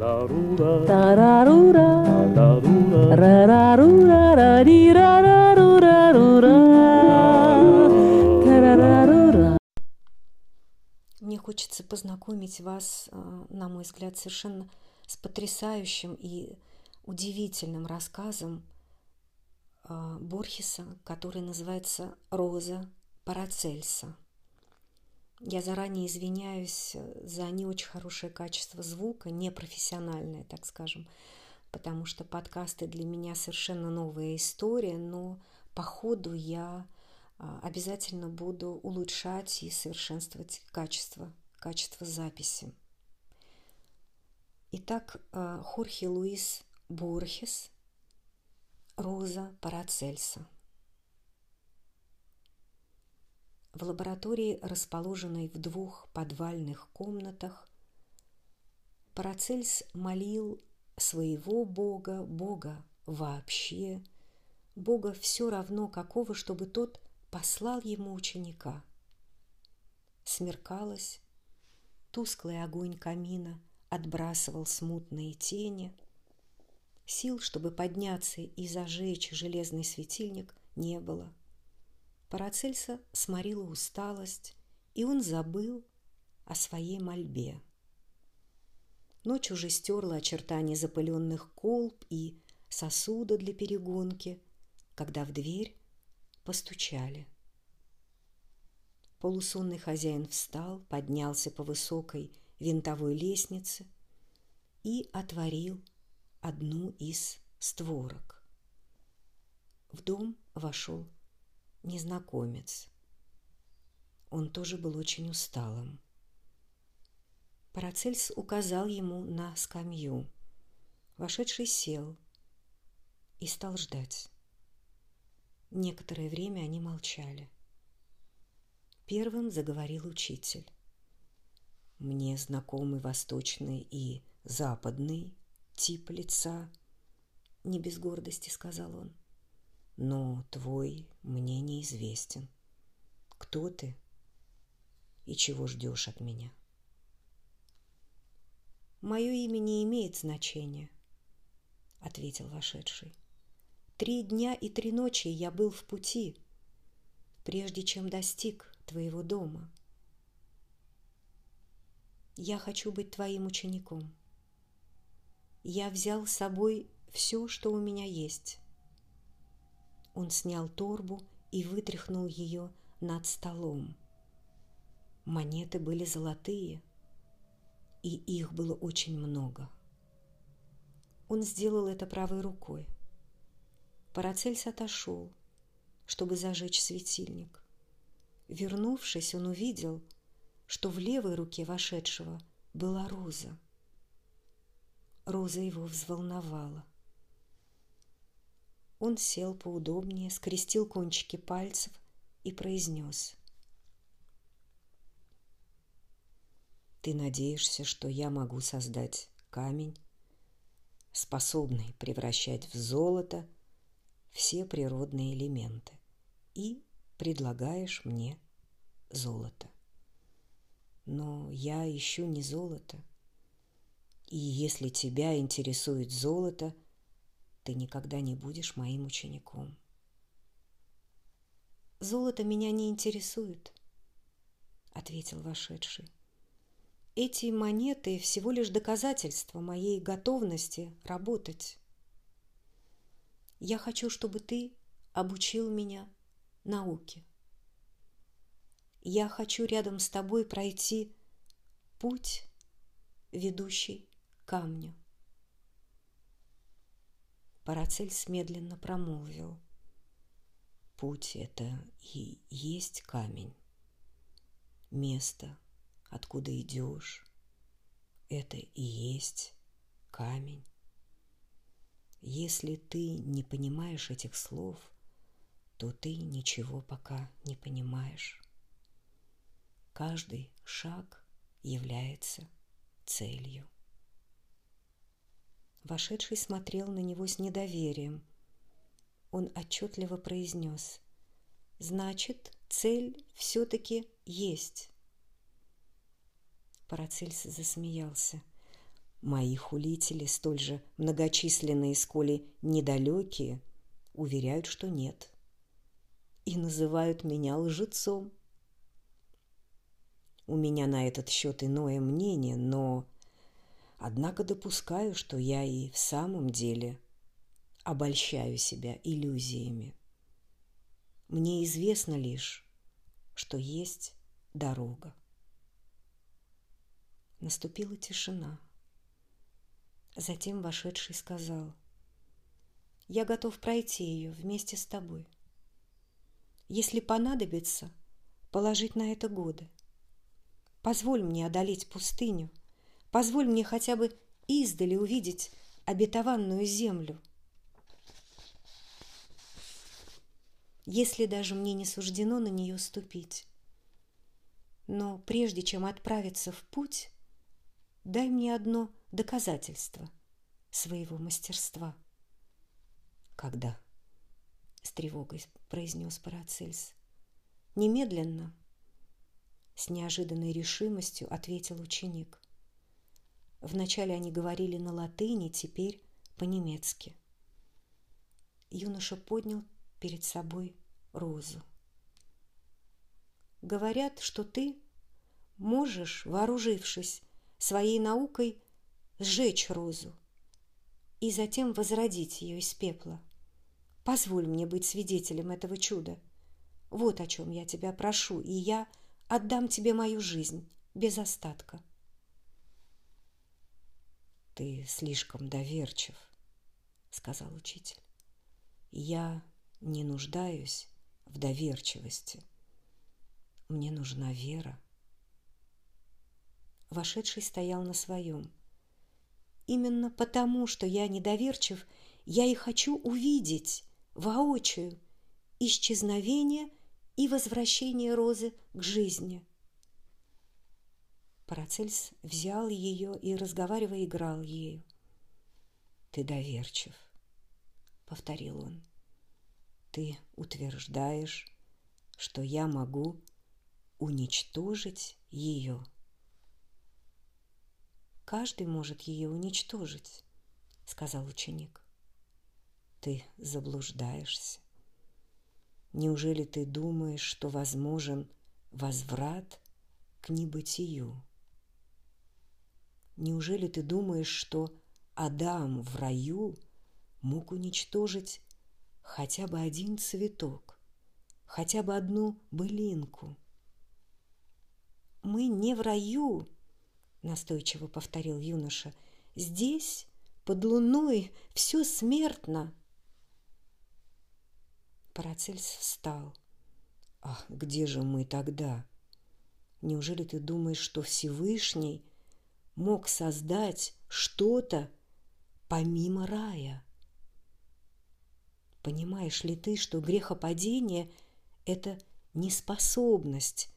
Тарарура. Мне хочется познакомить вас, э, на мой взгляд, совершенно с потрясающим и удивительным рассказом э, Борхеса, который называется «Роза Парацельса». Я заранее извиняюсь э, за не очень хорошее качество звука, непрофессиональное, так скажем, потому что подкасты для меня совершенно новая история, но по ходу я а, обязательно буду улучшать и совершенствовать качество, качество записи. Итак, а, Хорхе Луис Борхес, Роза Парацельса. В лаборатории, расположенной в двух подвальных комнатах, Парацельс молил своего Бога, Бога вообще, Бога все равно какого, чтобы тот послал ему ученика. Смеркалось, тусклый огонь камина отбрасывал смутные тени. Сил, чтобы подняться и зажечь железный светильник, не было. Парацельса сморила усталость, и он забыл о своей мольбе. Ночь уже стерла очертания запыленных колб и сосуда для перегонки, когда в дверь постучали. Полусонный хозяин встал, поднялся по высокой винтовой лестнице и отворил одну из створок. В дом вошел незнакомец. Он тоже был очень усталым. Парацельс указал ему на скамью. Вошедший сел и стал ждать. Некоторое время они молчали. Первым заговорил учитель. Мне знакомы восточный и западный тип лица, не без гордости сказал он. Но твой мне неизвестен. Кто ты и чего ждешь от меня? Мое имя не имеет значения, ответил вошедший. Три дня и три ночи я был в пути, прежде чем достиг твоего дома. Я хочу быть твоим учеником. Я взял с собой все, что у меня есть. Он снял торбу и вытряхнул ее над столом. Монеты были золотые, и их было очень много. Он сделал это правой рукой – Парацельс отошел, чтобы зажечь светильник. Вернувшись, он увидел, что в левой руке вошедшего была роза. Роза его взволновала. Он сел поудобнее, скрестил кончики пальцев и произнес. «Ты надеешься, что я могу создать камень, способный превращать в золото – все природные элементы и предлагаешь мне золото. Но я ищу не золото. И если тебя интересует золото, ты никогда не будешь моим учеником. Золото меня не интересует, ответил вошедший. Эти монеты всего лишь доказательство моей готовности работать. Я хочу, чтобы ты обучил меня науке. Я хочу рядом с тобой пройти путь, ведущий к камню. Парацельс медленно промолвил. Путь — это и есть камень. Место, откуда идешь, это и есть камень. Если ты не понимаешь этих слов, то ты ничего пока не понимаешь. Каждый шаг является целью. Вошедший смотрел на него с недоверием. Он отчетливо произнес «Значит, цель все-таки есть». Парацельс засмеялся. Мои хулители, столь же многочисленные, сколи недалекие, уверяют, что нет. И называют меня лжецом. У меня на этот счет иное мнение, но однако допускаю, что я и в самом деле обольщаю себя иллюзиями. Мне известно лишь, что есть дорога. Наступила тишина. Затем вошедший сказал, «Я готов пройти ее вместе с тобой. Если понадобится, положить на это годы. Позволь мне одолеть пустыню, позволь мне хотя бы издали увидеть обетованную землю. Если даже мне не суждено на нее ступить. Но прежде чем отправиться в путь, дай мне одно доказательство своего мастерства. Когда? С тревогой произнес Парацельс. Немедленно. С неожиданной решимостью ответил ученик. Вначале они говорили на латыни, теперь по-немецки. Юноша поднял перед собой розу. Говорят, что ты можешь, вооружившись своей наукой, сжечь розу и затем возродить ее из пепла. Позволь мне быть свидетелем этого чуда. Вот о чем я тебя прошу, и я отдам тебе мою жизнь без остатка. Ты слишком доверчив, сказал учитель. Я не нуждаюсь в доверчивости. Мне нужна вера. Вошедший стоял на своем. Именно потому, что я недоверчив, я и хочу увидеть воочию исчезновение и возвращение Розы к жизни. Парацельс взял ее и, разговаривая, играл ею. «Ты доверчив», — повторил он. «Ты утверждаешь, что я могу уничтожить ее». «Каждый может ее уничтожить», — сказал ученик. «Ты заблуждаешься. Неужели ты думаешь, что возможен возврат к небытию? Неужели ты думаешь, что Адам в раю мог уничтожить хотя бы один цветок, хотя бы одну былинку? Мы не в раю, настойчиво повторил юноша. Здесь, под луной, все смертно. Парацельс встал. Ах, где же мы тогда? Неужели ты думаешь, что Всевышний мог создать что-то помимо рая? Понимаешь ли ты, что грехопадение – это неспособность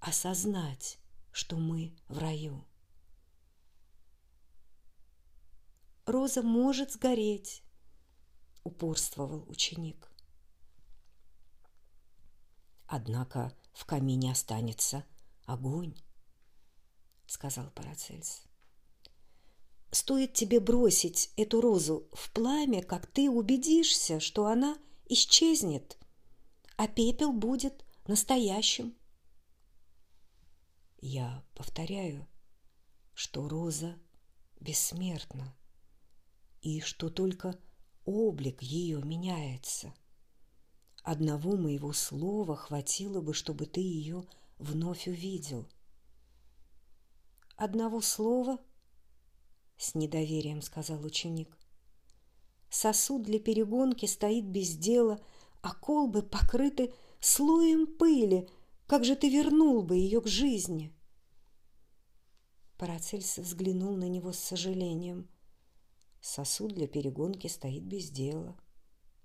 осознать, что мы в раю? Роза может сгореть, упорствовал ученик. Однако в камине останется огонь, сказал Парацельс. Стоит тебе бросить эту розу в пламя, как ты убедишься, что она исчезнет, а пепел будет настоящим. Я повторяю, что роза бессмертна и что только облик ее меняется. Одного моего слова хватило бы, чтобы ты ее вновь увидел. Одного слова? С недоверием сказал ученик. Сосуд для перегонки стоит без дела, а колбы покрыты слоем пыли. Как же ты вернул бы ее к жизни? Парацельс взглянул на него с сожалением – Сосуд для перегонки стоит без дела,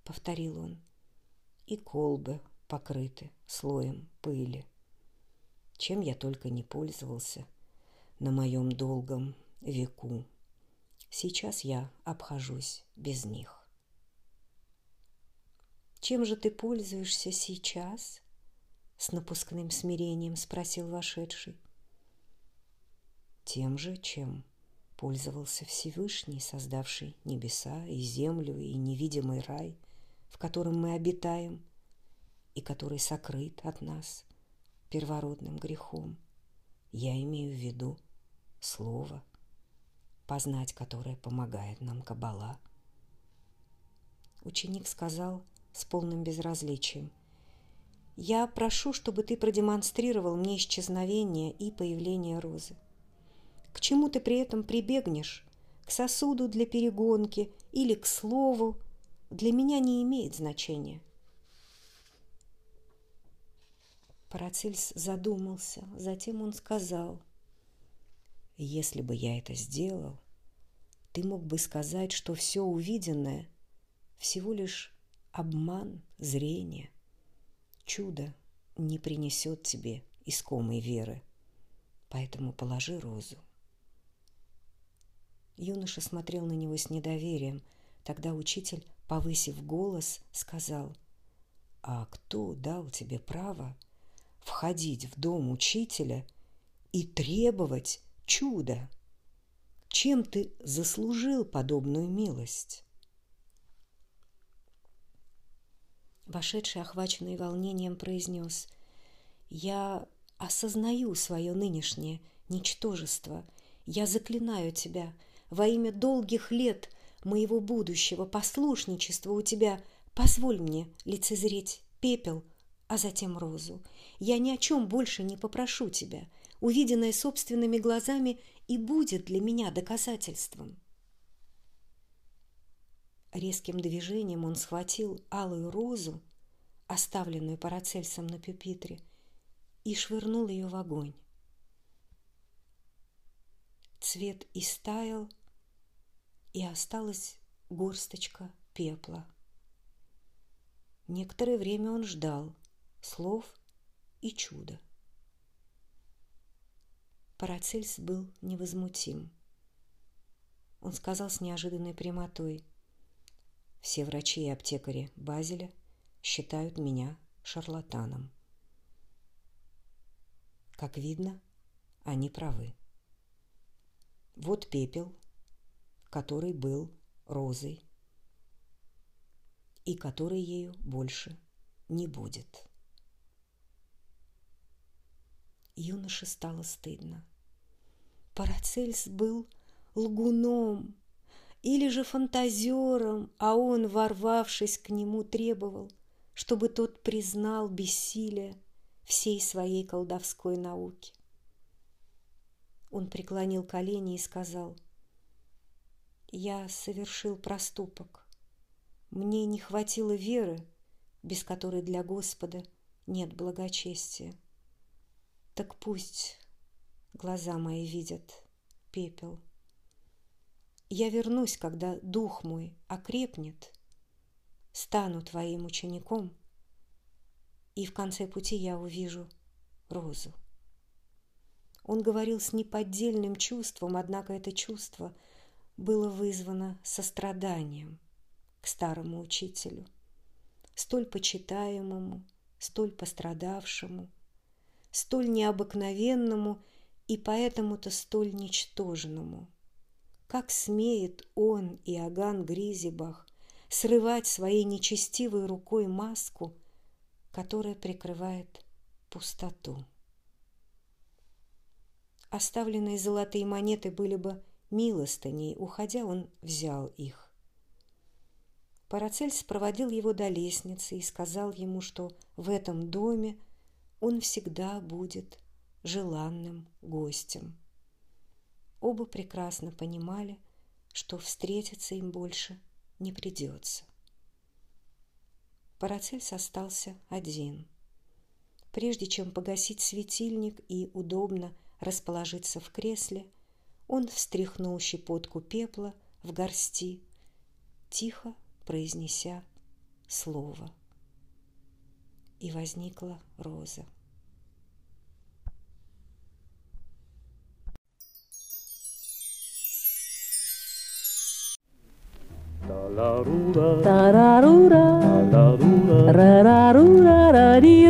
повторил он. И колбы покрыты слоем пыли. Чем я только не пользовался на моем долгом веку. Сейчас я обхожусь без них. Чем же ты пользуешься сейчас? С напускным смирением спросил вошедший. Тем же, чем пользовался Всевышний, создавший небеса и землю и невидимый рай, в котором мы обитаем, и который сокрыт от нас первородным грехом. Я имею в виду слово, познать которое помогает нам Кабала. Ученик сказал с полным безразличием, «Я прошу, чтобы ты продемонстрировал мне исчезновение и появление розы. К чему ты при этом прибегнешь? К сосуду для перегонки или к слову? Для меня не имеет значения». Парацельс задумался, затем он сказал, «Если бы я это сделал, ты мог бы сказать, что все увиденное всего лишь обман зрения. Чудо не принесет тебе искомой веры, поэтому положи розу». Юноша смотрел на него с недоверием. Тогда учитель, повысив голос, сказал, «А кто дал тебе право входить в дом учителя и требовать чуда? Чем ты заслужил подобную милость? Вошедший, охваченный волнением, произнес, «Я осознаю свое нынешнее ничтожество. Я заклинаю тебя во имя долгих лет моего будущего послушничества у тебя. Позволь мне лицезреть пепел, а затем розу. Я ни о чем больше не попрошу тебя. Увиденное собственными глазами и будет для меня доказательством. Резким движением он схватил алую розу, оставленную Парацельсом на пюпитре, и швырнул ее в огонь. Цвет истаял, и осталась горсточка пепла. Некоторое время он ждал слов и чуда. Парацельс был невозмутим. Он сказал с неожиданной прямотой, «Все врачи и аптекари Базеля считают меня шарлатаном. Как видно, они правы. Вот пепел, который был розой и который ею больше не будет. Юноше стало стыдно. Парацельс был лгуном или же фантазером, а он, ворвавшись к нему, требовал, чтобы тот признал бессилие всей своей колдовской науки. Он преклонил колени и сказал, «Я совершил проступок. Мне не хватило веры, без которой для Господа нет благочестия. Так пусть глаза мои видят пепел. Я вернусь, когда дух мой окрепнет, стану твоим учеником, и в конце пути я увижу розу. Он говорил с неподдельным чувством, однако это чувство было вызвано состраданием к старому учителю, столь почитаемому, столь пострадавшему, столь необыкновенному и поэтому-то столь ничтожному. Как смеет он, Иоганн Гризибах, срывать своей нечестивой рукой маску, которая прикрывает пустоту? Оставленные золотые монеты были бы милостыней, уходя он взял их. Парацельс проводил его до лестницы и сказал ему, что в этом доме он всегда будет желанным гостем. Оба прекрасно понимали, что встретиться им больше не придется. Парацельс остался один. Прежде чем погасить светильник и удобно расположиться в кресле, он встряхнул щепотку пепла в горсти, тихо произнеся слово и возникла роза. Ta ra ra ra, ta ra ra ra, ra ra ra ra di.